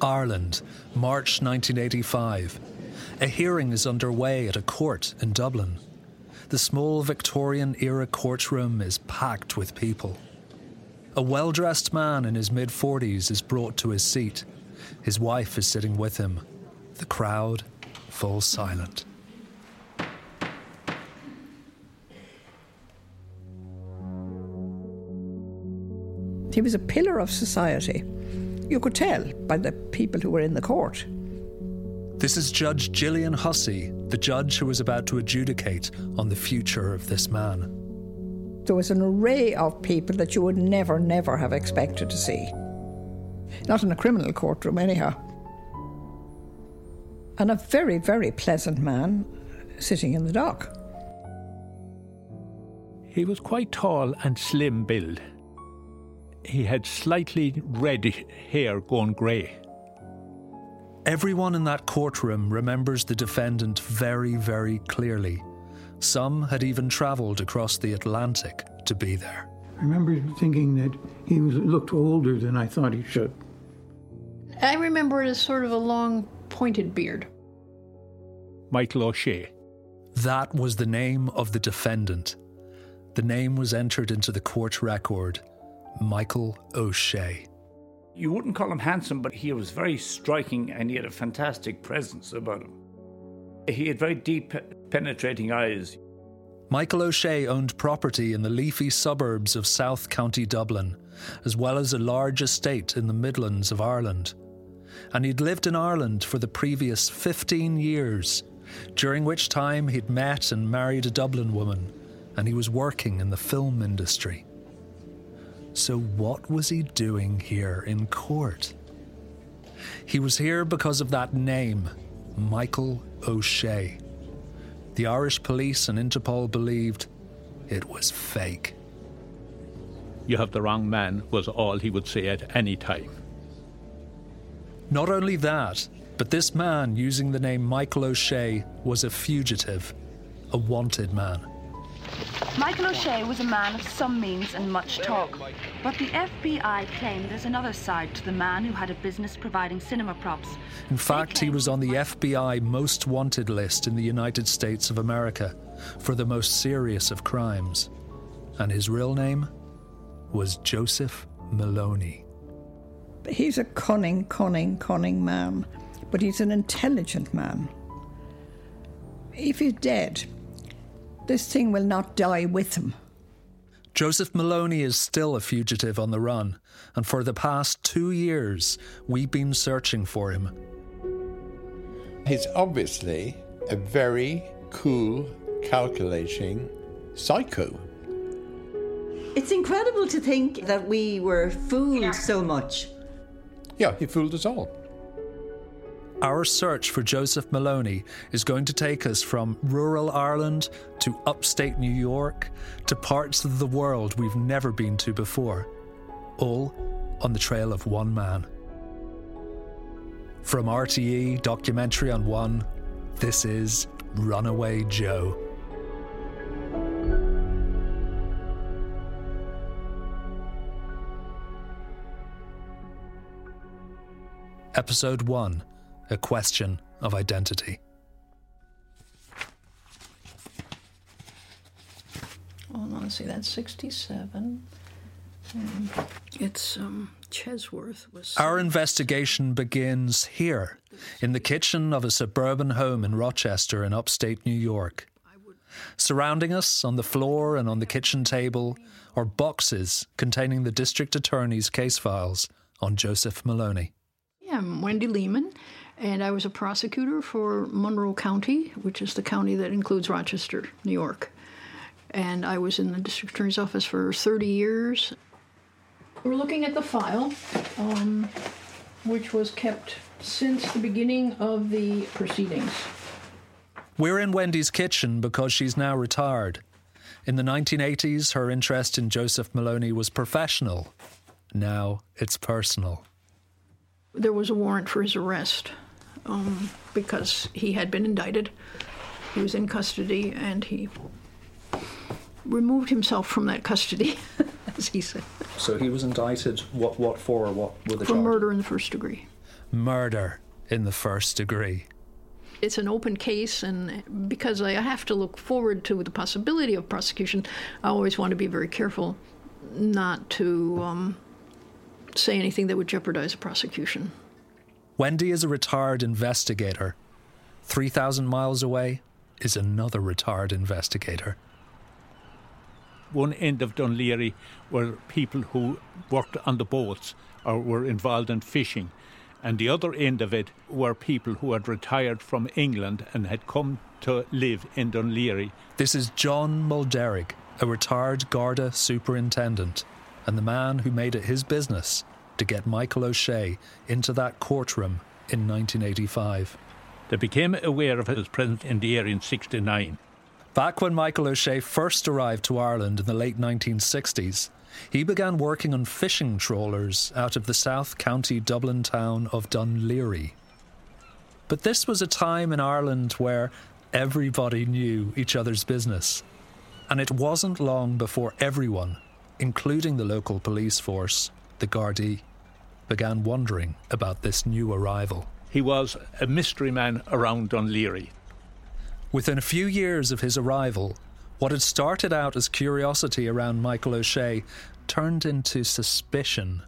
Ireland, March 1985. A hearing is underway at a court in Dublin. The small Victorian era courtroom is packed with people. A well dressed man in his mid 40s is brought to his seat. His wife is sitting with him. The crowd falls silent. He was a pillar of society. You could tell by the people who were in the court. This is Judge Gillian Hussey, the judge who was about to adjudicate on the future of this man. There was an array of people that you would never, never have expected to see. Not in a criminal courtroom, anyhow. And a very, very pleasant man sitting in the dock. He was quite tall and slim build. He had slightly red hair gone grey. Everyone in that courtroom remembers the defendant very, very clearly. Some had even travelled across the Atlantic to be there. I remember thinking that he was, looked older than I thought he should. I remember it as sort of a long, pointed beard. Michael O'Shea. That was the name of the defendant. The name was entered into the court record Michael O'Shea. You wouldn't call him handsome, but he was very striking and he had a fantastic presence about him. He had very deep, penetrating eyes. Michael O'Shea owned property in the leafy suburbs of South County Dublin, as well as a large estate in the Midlands of Ireland. And he'd lived in Ireland for the previous 15 years, during which time he'd met and married a Dublin woman, and he was working in the film industry. So, what was he doing here in court? He was here because of that name, Michael O'Shea. The Irish police and Interpol believed it was fake. You have the wrong man, was all he would say at any time. Not only that, but this man using the name Michael O'Shea was a fugitive, a wanted man. Michael O'Shea was a man of some means and much talk, but the FBI claimed there's another side to the man who had a business providing cinema props. In fact, he was on the FBI most wanted list in the United States of America for the most serious of crimes. And his real name was Joseph Maloney. He's a cunning, cunning, cunning man, but he's an intelligent man. If he's dead, this thing will not die with him. Joseph Maloney is still a fugitive on the run, and for the past two years, we've been searching for him. He's obviously a very cool, calculating psycho. It's incredible to think that we were fooled so much. Yeah, he fooled us all. Our search for Joseph Maloney is going to take us from rural Ireland to upstate New York to parts of the world we've never been to before, all on the trail of one man. From RTÉ Documentary on One, this is Runaway Joe. Episode 1 A Question of Identity. Hold on, see, that's 67. And it's um, Chesworth was. Our investigation begins here, in the kitchen of a suburban home in Rochester in upstate New York. Surrounding us on the floor and on the kitchen table are boxes containing the district attorney's case files on Joseph Maloney. Yeah, I'm Wendy Lehman, and I was a prosecutor for Monroe County, which is the county that includes Rochester, New York. And I was in the district attorney's office for 30 years. We're looking at the file, um, which was kept since the beginning of the proceedings. We're in Wendy's kitchen because she's now retired. In the 1980s, her interest in Joseph Maloney was professional. Now it's personal. There was a warrant for his arrest um, because he had been indicted. He was in custody and he removed himself from that custody, as he said, So he was indicted. What? What for? What were the for murder in the first degree. murder in the first degree. It's an open case, and because I have to look forward to the possibility of prosecution, I always want to be very careful not to um, say anything that would jeopardize a prosecution. Wendy is a retired investigator. 3,000 miles away is another retired investigator. One end of Laoghaire were people who worked on the boats or were involved in fishing. And the other end of it were people who had retired from England and had come to live in Laoghaire. This is John Mulderrick, a retired Garda superintendent, and the man who made it his business to get Michael O'Shea into that courtroom in 1985. They became aware of his presence in the area in 69. Back when Michael O'Shea first arrived to Ireland in the late 1960s, he began working on fishing trawlers out of the South County Dublin town of Laoghaire. But this was a time in Ireland where everybody knew each other's business. And it wasn't long before everyone, including the local police force, the Gardaí, began wondering about this new arrival. He was a mystery man around Laoghaire. Within a few years of his arrival, what had started out as curiosity around Michael O'Shea turned into suspicion.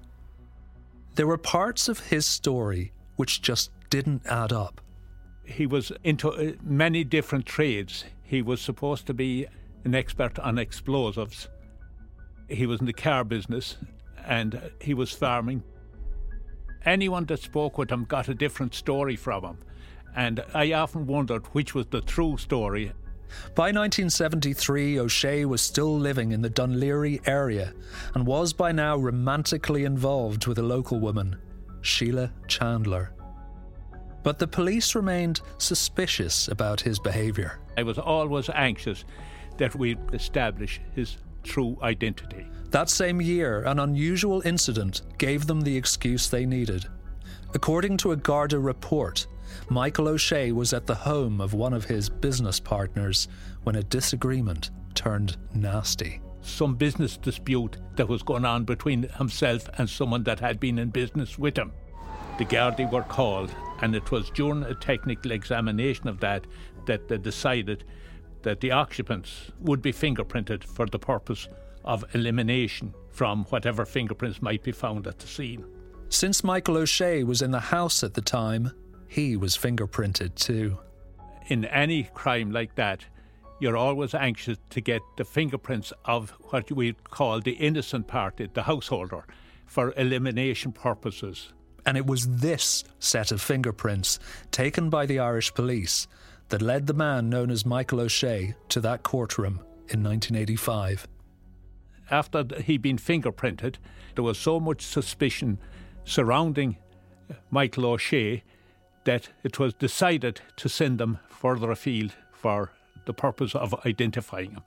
There were parts of his story which just didn't add up. He was into uh, many different trades. He was supposed to be an expert on explosives. He was in the car business and he was farming. Anyone that spoke with him got a different story from him. And I often wondered which was the true story by 1973, O'Shea was still living in the Laoghaire area and was by now romantically involved with a local woman, Sheila Chandler. But the police remained suspicious about his behaviour. I was always anxious that we'd establish his true identity. That same year, an unusual incident gave them the excuse they needed. According to a Garda report, Michael O'Shea was at the home of one of his business partners when a disagreement turned nasty. Some business dispute that was going on between himself and someone that had been in business with him. The Gardaí were called, and it was during a technical examination of that that they decided that the occupants would be fingerprinted for the purpose of elimination from whatever fingerprints might be found at the scene. Since Michael O'Shea was in the house at the time, he was fingerprinted too. In any crime like that, you're always anxious to get the fingerprints of what we call the innocent party, the householder, for elimination purposes. And it was this set of fingerprints, taken by the Irish police, that led the man known as Michael O'Shea to that courtroom in 1985. After he'd been fingerprinted, there was so much suspicion surrounding uh, Michael O'Shea that it was decided to send them further afield for the purpose of identifying him.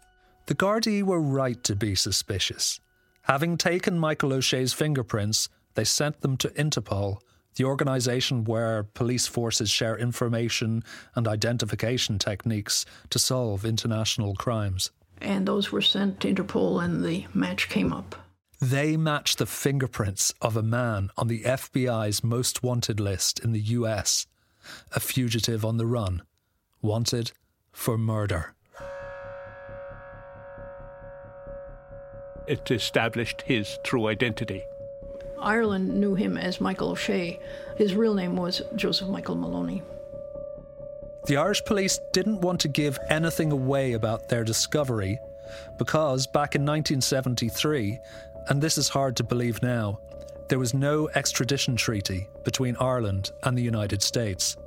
The Gardaí were right to be suspicious. Having taken Michael O'Shea's fingerprints, they sent them to Interpol, the organisation where police forces share information and identification techniques to solve international crimes. And those were sent to Interpol, and the match came up. They matched the fingerprints of a man on the FBI's most wanted list in the US, a fugitive on the run, wanted for murder. It established his true identity. Ireland knew him as Michael O'Shea. His real name was Joseph Michael Maloney. The Irish police didn't want to give anything away about their discovery because back in 1973, and this is hard to believe now, there was no extradition treaty between Ireland and the United States.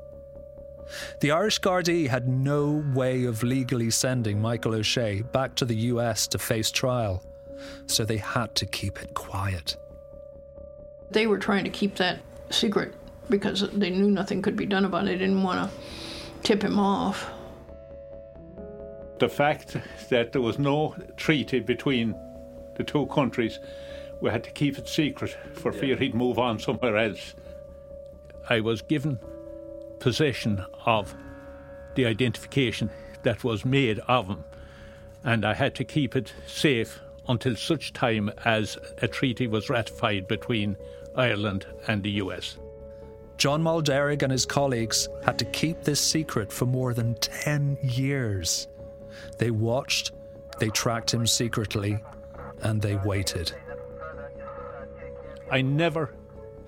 The Irish Gardaí had no way of legally sending Michael O'Shea back to the US to face trial, so they had to keep it quiet. They were trying to keep that secret because they knew nothing could be done about it. They didn't want to tip him off. The fact that there was no treaty between the two countries, we had to keep it secret for fear he'd move on somewhere else. I was given possession of the identification that was made of him, and I had to keep it safe until such time as a treaty was ratified between Ireland and the US. John Mulderick and his colleagues had to keep this secret for more than 10 years. They watched, they tracked him secretly, and they waited. I never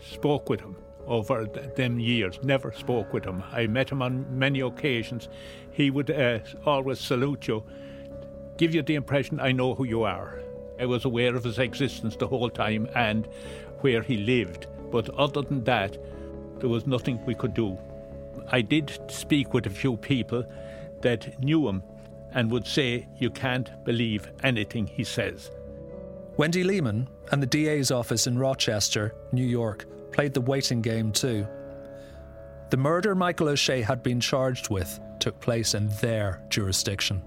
spoke with him over th- them years, never spoke with him. I met him on many occasions. He would uh, always salute you, give you the impression I know who you are. I was aware of his existence the whole time and where he lived. But other than that, there was nothing we could do. I did speak with a few people that knew him and would say, You can't believe anything he says. Wendy Lehman and the DA's office in Rochester, New York, played the waiting game too. The murder Michael O'Shea had been charged with took place in their jurisdiction.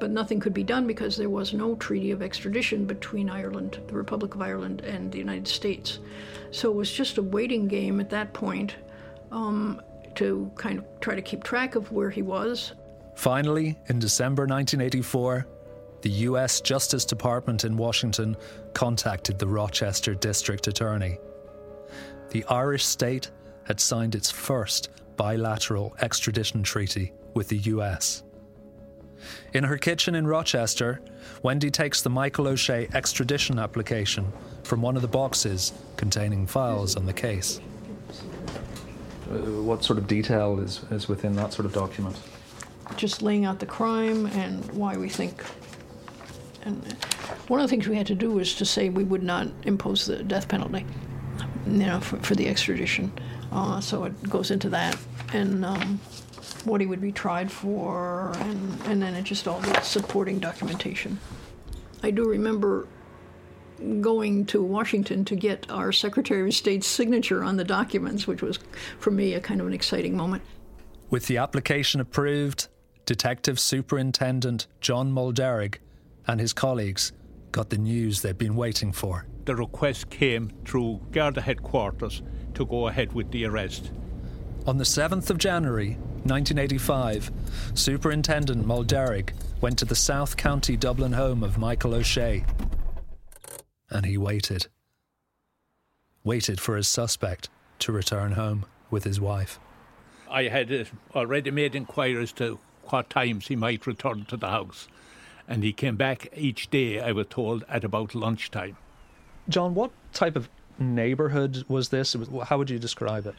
But nothing could be done because there was no treaty of extradition between Ireland, the Republic of Ireland, and the United States. So it was just a waiting game at that point um, to kind of try to keep track of where he was. Finally, in December 1984, the US Justice Department in Washington contacted the Rochester District Attorney. The Irish state had signed its first bilateral extradition treaty with the US. In her kitchen in Rochester, Wendy takes the Michael O'Shea extradition application from one of the boxes containing files on the case. Uh, what sort of detail is, is within that sort of document? Just laying out the crime and why we think. And one of the things we had to do was to say we would not impose the death penalty, you know, for, for the extradition. Uh, so it goes into that. And um, what he would be tried for, and, and then it just all the supporting documentation. I do remember going to Washington to get our Secretary of State's signature on the documents, which was, for me, a kind of an exciting moment. With the application approved, Detective Superintendent John Mulderig and his colleagues got the news they'd been waiting for. The request came through Garda headquarters to go ahead with the arrest. On the 7th of January 1985, Superintendent Mulderig went to the South County Dublin home of Michael O'Shea. And he waited. Waited for his suspect to return home with his wife. I had uh, already made inquiries to what times he might return to the house. And he came back each day, I was told, at about lunchtime. John, what type of neighbourhood was this? How would you describe it?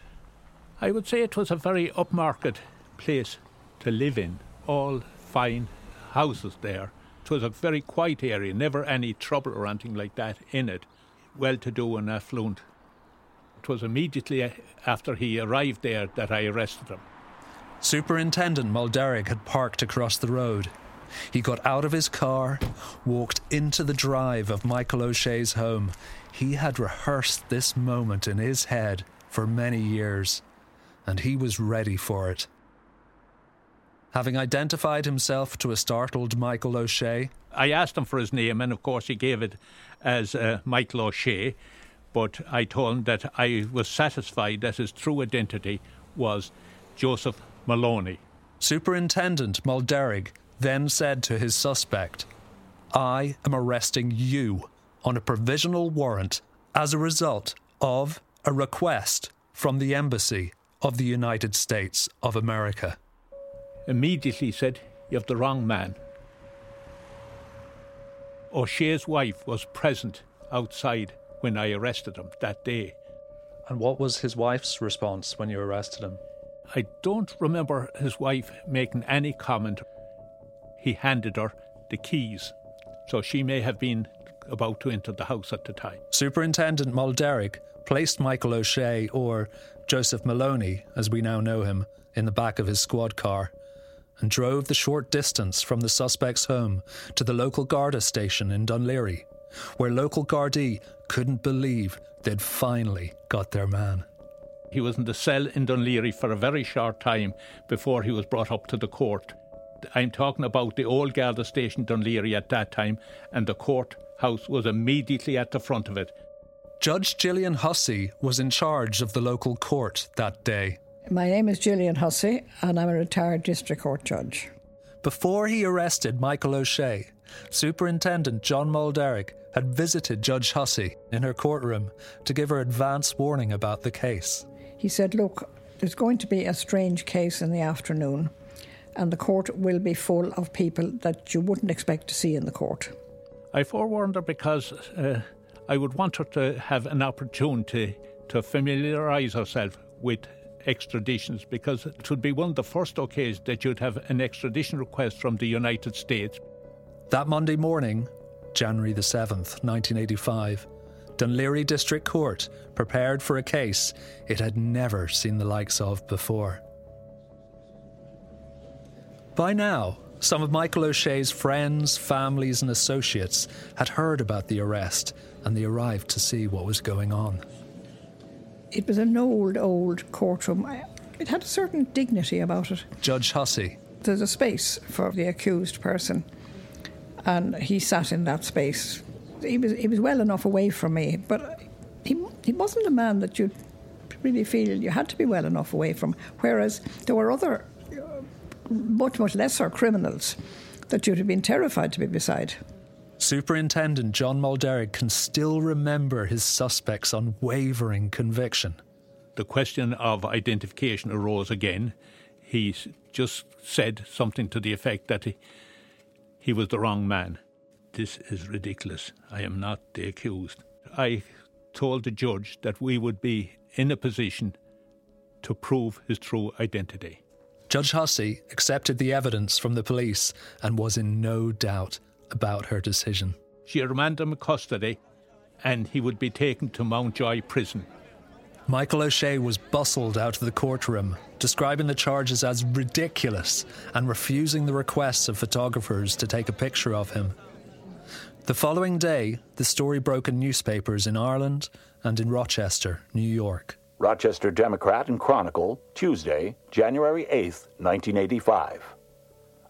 I would say it was a very upmarket place to live in. All fine houses there. It was a very quiet area, never any trouble or anything like that in it. Well to do and affluent. It was immediately after he arrived there that I arrested him. Superintendent Mulderick had parked across the road. He got out of his car, walked into the drive of Michael O'Shea's home. He had rehearsed this moment in his head for many years, and he was ready for it. Having identified himself to a startled Michael O'Shea, I asked him for his name, and of course he gave it as uh, Michael O'Shea. But I told him that I was satisfied that his true identity was Joseph Maloney. Superintendent Mulderig then said to his suspect, I am arresting you on a provisional warrant as a result of a request from the Embassy of the United States of America. Immediately said, You have the wrong man. O'Shea's wife was present outside when I arrested him that day. And what was his wife's response when you arrested him? I don't remember his wife making any comment. He handed her the keys, so she may have been about to enter the house at the time. Superintendent Mulderick placed Michael O'Shea, or Joseph Maloney as we now know him, in the back of his squad car and drove the short distance from the suspect's home to the local Garda station in Dún Laoghaire, where local Gardaí couldn't believe they'd finally got their man. He was in the cell in Dún Laoghaire for a very short time before he was brought up to the court. I'm talking about the old Garda station Dún Laoghaire at that time, and the courthouse was immediately at the front of it. Judge Gillian Hussey was in charge of the local court that day. My name is Gillian Hussey, and I'm a retired district court judge. Before he arrested Michael O'Shea, Superintendent John Mulderick had visited Judge Hussey in her courtroom to give her advance warning about the case. He said, Look, there's going to be a strange case in the afternoon, and the court will be full of people that you wouldn't expect to see in the court. I forewarned her because uh, I would want her to have an opportunity to familiarise herself with extraditions because it would be one of the first occasions that you'd have an extradition request from the United States. That Monday morning, January the 7th, 1985, Dún Laoghaire District Court prepared for a case it had never seen the likes of before. By now, some of Michael O'Shea's friends, families, and associates had heard about the arrest and they arrived to see what was going on. It was an old, old courtroom. It had a certain dignity about it. Judge Hussey. There's a space for the accused person, and he sat in that space. He was, he was well enough away from me, but he, he wasn't a man that you'd really feel you had to be well enough away from. Whereas there were other, uh, much, much lesser criminals that you'd have been terrified to be beside. Superintendent John Mulderrick can still remember his suspect's unwavering conviction. The question of identification arose again. He just said something to the effect that he, he was the wrong man. This is ridiculous. I am not the accused. I told the judge that we would be in a position to prove his true identity. Judge Hussey accepted the evidence from the police and was in no doubt about her decision. She remanded him in custody and he would be taken to Mountjoy prison. Michael O'Shea was bustled out of the courtroom, describing the charges as ridiculous and refusing the requests of photographers to take a picture of him. The following day, the story broke in newspapers in Ireland and in Rochester, New York. Rochester Democrat and Chronicle, Tuesday, January 8, 1985.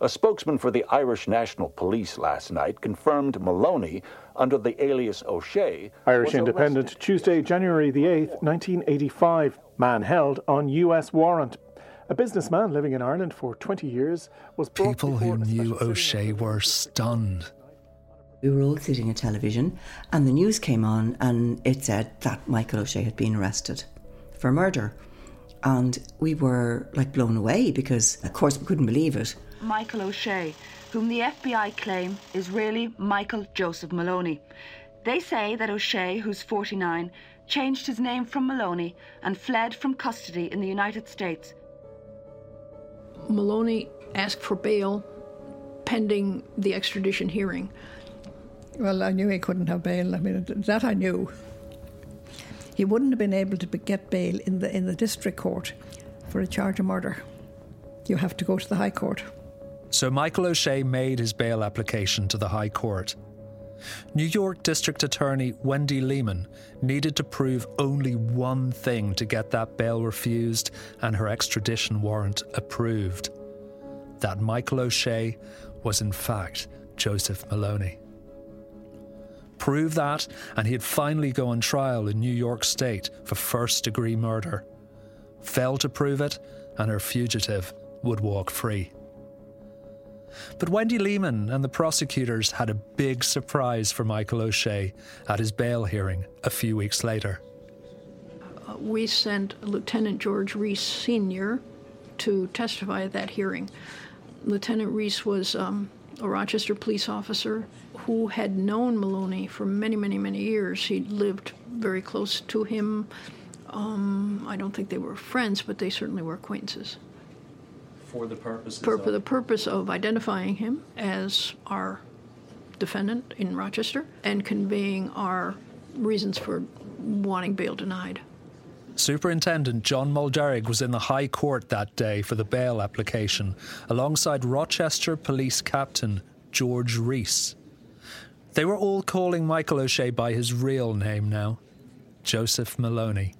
A spokesman for the Irish National Police last night confirmed Maloney, under the alias O'Shea. Irish Independent, Tuesday, January the 8th, 1985. Man held on U.S. warrant. A businessman living in Ireland for 20 years was People who knew O'Shea were stunned. We were all sitting at television, and the news came on, and it said that Michael O'Shea had been arrested for murder. And we were like blown away because, of course, we couldn't believe it. Michael O'Shea, whom the FBI claim is really Michael Joseph Maloney. They say that O'Shea, who's 49, changed his name from Maloney and fled from custody in the United States. Maloney asked for bail pending the extradition hearing. Well, I knew he couldn't have bail. I mean, that I knew. He wouldn't have been able to get bail in the in the district court for a charge of murder. You have to go to the High Court. So Michael O'Shea made his bail application to the High Court. New York District Attorney Wendy Lehman needed to prove only one thing to get that bail refused and her extradition warrant approved that Michael O'Shea was in fact Joseph Maloney. Prove that, and he'd finally go on trial in New York State for first degree murder. Fail to prove it, and her fugitive would walk free. But Wendy Lehman and the prosecutors had a big surprise for Michael O'Shea at his bail hearing a few weeks later. We sent Lieutenant George Reese Sr. to testify at that hearing. Lieutenant Reese was um, a Rochester police officer who had known Maloney for many, many, many years. He'd lived very close to him. Um, I don't think they were friends, but they certainly were acquaintances for the purpose for, of... for the purpose of identifying him as our defendant in Rochester and conveying our reasons for wanting bail denied. Superintendent John Mulderrick was in the High Court that day for the bail application, alongside Rochester Police Captain George Reese. They were all calling Michael O'Shea by his real name now Joseph Maloney.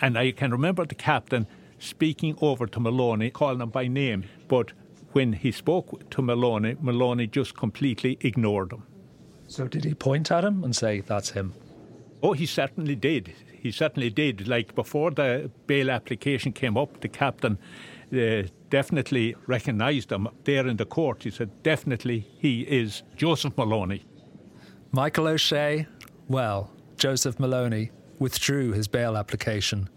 And I can remember the captain speaking over to Maloney, calling him by name. But when he spoke to Maloney, Maloney just completely ignored him. So did he point at him and say, that's him? Oh, he certainly did. He certainly did. Like before the bail application came up, the captain uh, definitely recognised him there in the court. He said, definitely he is Joseph Maloney. Michael O'Shea, well, Joseph Maloney withdrew his bail application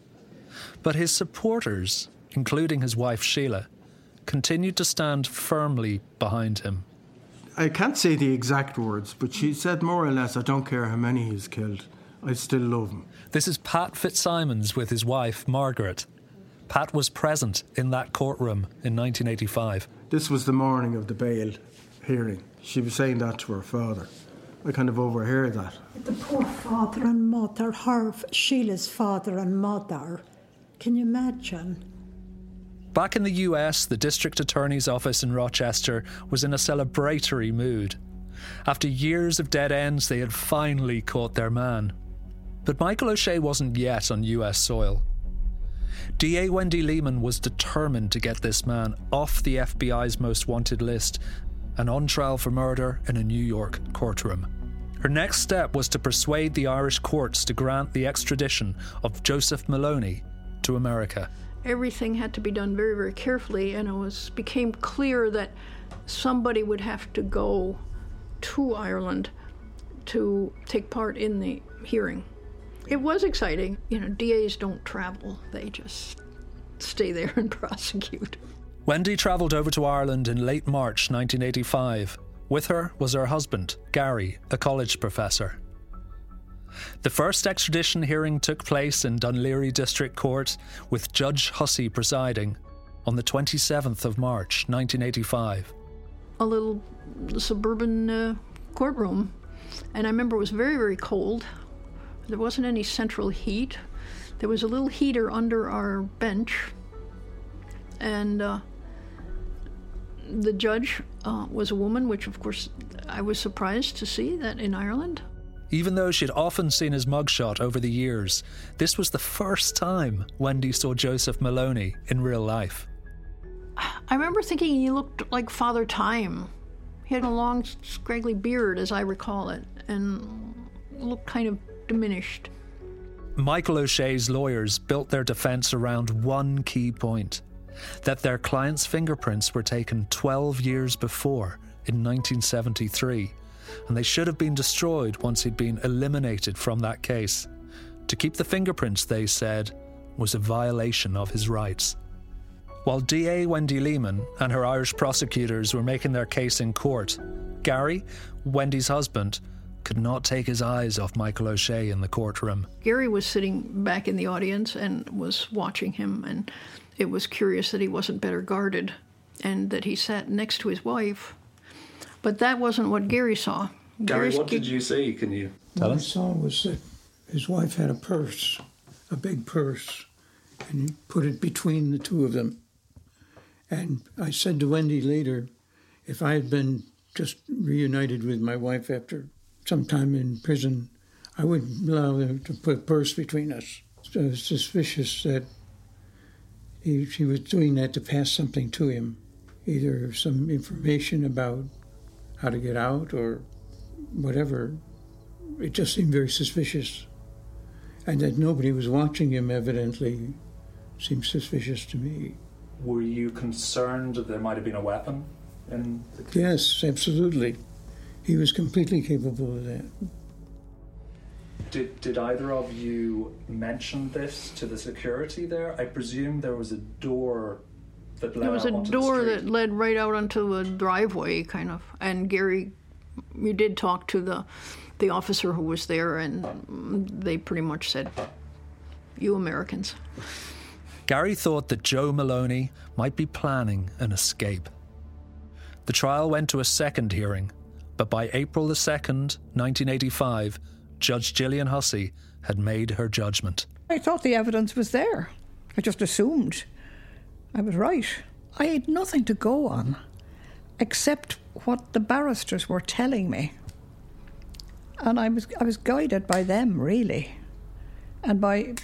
But his supporters, including his wife Sheila, continued to stand firmly behind him. I can't say the exact words, but she said more or less, I don't care how many he's killed, I still love him. This is Pat Fitzsimons with his wife, Margaret. Pat was present in that courtroom in 1985. This was the morning of the bail hearing. She was saying that to her father. I kind of overheard that. The poor father and mother, her, Sheila's father and mother. Can you imagine? Back in the US, the district attorney's office in Rochester was in a celebratory mood. After years of dead ends, they had finally caught their man. But Michael O'Shea wasn't yet on US soil. DA Wendy Lehman was determined to get this man off the FBI's most wanted list and on trial for murder in a New York courtroom. Her next step was to persuade the Irish courts to grant the extradition of Joseph Maloney to America. Everything had to be done very, very carefully, and it was became clear that somebody would have to go to Ireland to take part in the hearing. It was exciting. You know, DAs don't travel, they just stay there and prosecute. Wendy travelled over to Ireland in late March 1985. With her was her husband, Gary, a college professor. The first extradition hearing took place in Dún Laoghaire District Court, with Judge Hussey presiding, on the 27th of March 1985. A little suburban uh, courtroom, and I remember it was very, very cold. There wasn't any central heat. There was a little heater under our bench, and uh, the judge uh, was a woman, which of course I was surprised to see that in Ireland. Even though she'd often seen his mugshot over the years, this was the first time Wendy saw Joseph Maloney in real life. I remember thinking he looked like Father Time. He had a long, scraggly beard, as I recall it, and looked kind of diminished. Michael O'Shea's lawyers built their defence around one key point that their client's fingerprints were taken 12 years before, in 1973, and they should have been destroyed once he'd been eliminated from that case. To keep the fingerprints, they said, was a violation of his rights. While DA Wendy Lehman and her Irish prosecutors were making their case in court, Gary, Wendy's husband, could not take his eyes off Michael O'Shea in the courtroom. Gary was sitting back in the audience and was watching him, and it was curious that he wasn't better guarded and that he sat next to his wife. But that wasn't what Gary saw. Gary, Gary's what ki- did you see? Can you tell What tell I us? saw was that his wife had a purse, a big purse, and he put it between the two of them. And I said to Wendy later, if I had been just reunited with my wife after some time in prison, I wouldn't allow them to put a purse between us. So I was suspicious that he, she was doing that to pass something to him, either some information about how to get out or whatever. It just seemed very suspicious. And that nobody was watching him evidently seemed suspicious to me. Were you concerned that there might have been a weapon? In the... Yes, absolutely. He was completely capable of that. Did, did either of you mention this to the security there? I presume there was a door that led There was out a onto door the that led right out onto a driveway, kind of. And Gary, you did talk to the the officer who was there, and mm, they pretty much said, "You Americans." Gary thought that Joe Maloney might be planning an escape. The trial went to a second hearing, but by April the 2nd, 1985, Judge Gillian Hussey had made her judgment. I thought the evidence was there. I just assumed I was right. I had nothing to go on except what the barristers were telling me. And I was, I was guided by them, really, and by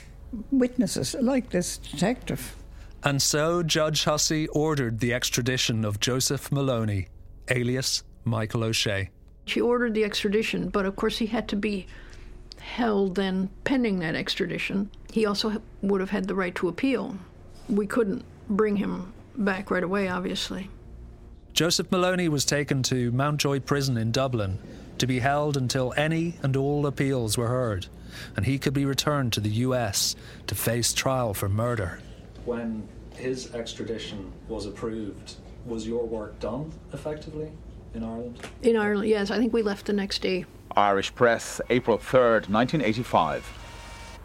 witnesses like this detective. And so Judge Hussey ordered the extradition of Joseph Maloney, alias Michael O'Shea. She ordered the extradition, but of course he had to be held then pending that extradition. He also would have had the right to appeal. We couldn't bring him back right away, obviously. Joseph Maloney was taken to Mountjoy Prison in Dublin, to be held until any and all appeals were heard, and he could be returned to the US to face trial for murder. When his extradition was approved, was your work done effectively in Ireland? In Ireland, yes. I think we left the next day. Irish Press, April 3rd, 1985.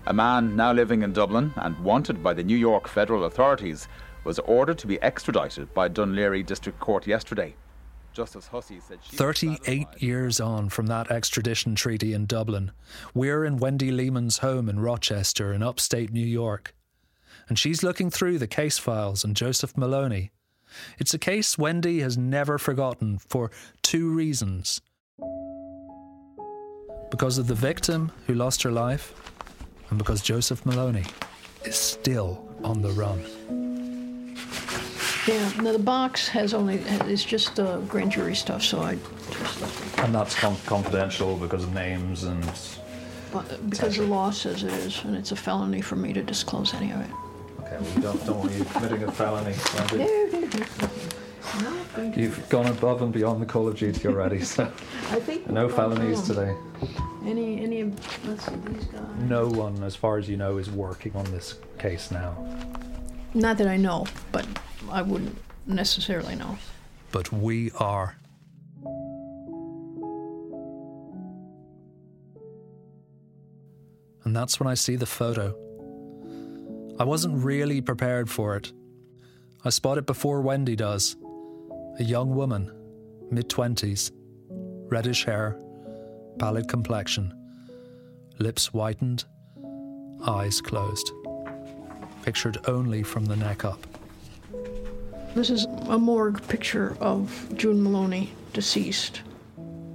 A man now living in Dublin and wanted by the New York federal authorities was ordered to be extradited by Dún Laoghaire District Court yesterday. Justice Hussey said she 38 years on from that extradition treaty in Dublin, we're in Wendy Lehman's home in Rochester in upstate New York. And she's looking through the case files on Joseph Maloney. It's a case Wendy has never forgotten for two reasons. Because of the victim who lost her life, and because Joseph Maloney is still on the run. Yeah, no, the box has only, it's just uh, grand jury stuff, so I just. And that's com- confidential because of names and. But because the law says it is, and it's a felony for me to disclose any of it. Okay, well, we don't, don't want you committing a felony. Andy. You've gone above and beyond the Call of Duty already, so. I think. No felonies today. Any, any, of- let's see, these guys. No one, as far as you know, is working on this case now. Not that I know, but I wouldn't necessarily know. But we are. And that's when I see the photo. I wasn't really prepared for it. I spot it before Wendy does. A young woman, mid 20s, reddish hair, pallid complexion, lips whitened, eyes closed. Pictured only from the neck up. This is a morgue picture of June Maloney, deceased.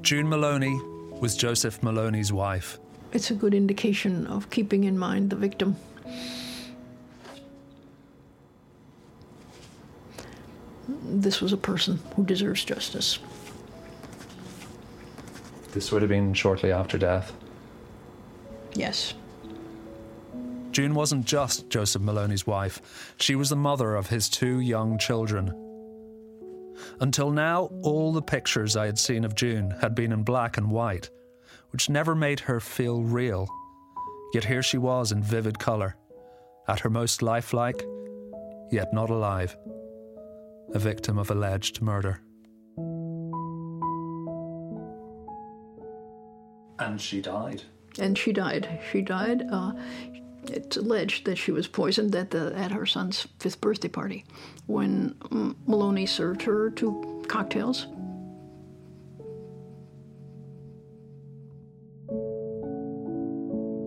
June Maloney was Joseph Maloney's wife. It's a good indication of keeping in mind the victim. This was a person who deserves justice. This would have been shortly after death. Yes. June wasn't just Joseph Maloney's wife, she was the mother of his two young children. Until now, all the pictures I had seen of June had been in black and white, which never made her feel real. Yet here she was in vivid colour, at her most lifelike, yet not alive, a victim of alleged murder. And she died. And she died. She died. Uh, it's alleged that she was poisoned at the at her son's fifth birthday party when mm, Maloney served her two cocktails.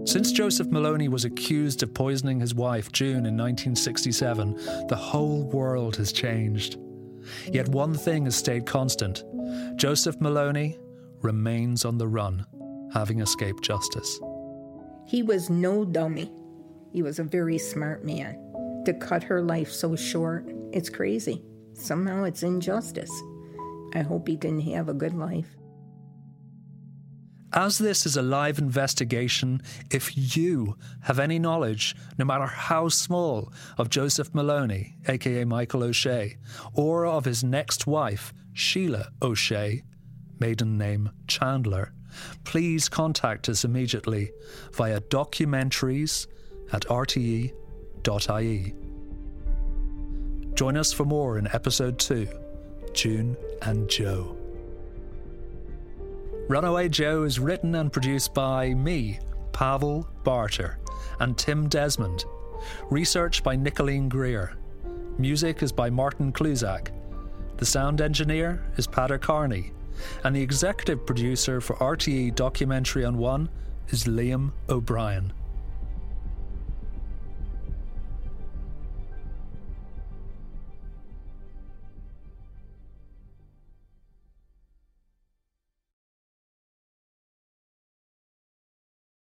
Since Joseph Maloney was accused of poisoning his wife June in 1967, the whole world has changed. Yet one thing has stayed constant Joseph Maloney remains on the run, having escaped justice. He was no dummy. He was a very smart man. To cut her life so short, it's crazy. Somehow it's injustice. I hope he didn't have a good life. As this is a live investigation, if you have any knowledge, no matter how small, of Joseph Maloney, aka Michael O'Shea, or of his next wife, Sheila O'Shea, maiden name Chandler, please contact us immediately via documentaries at rte.ie. Join us for more in episode 2 June and Joe. Runaway Joe is written and produced by me, Pavel Barter, and Tim Desmond. Research by Nicoline Greer. Music is by Martin Klusák. The sound engineer is Peadar Kearney. And the executive producer for RTÉ Documentary on One is Liam O'Brien.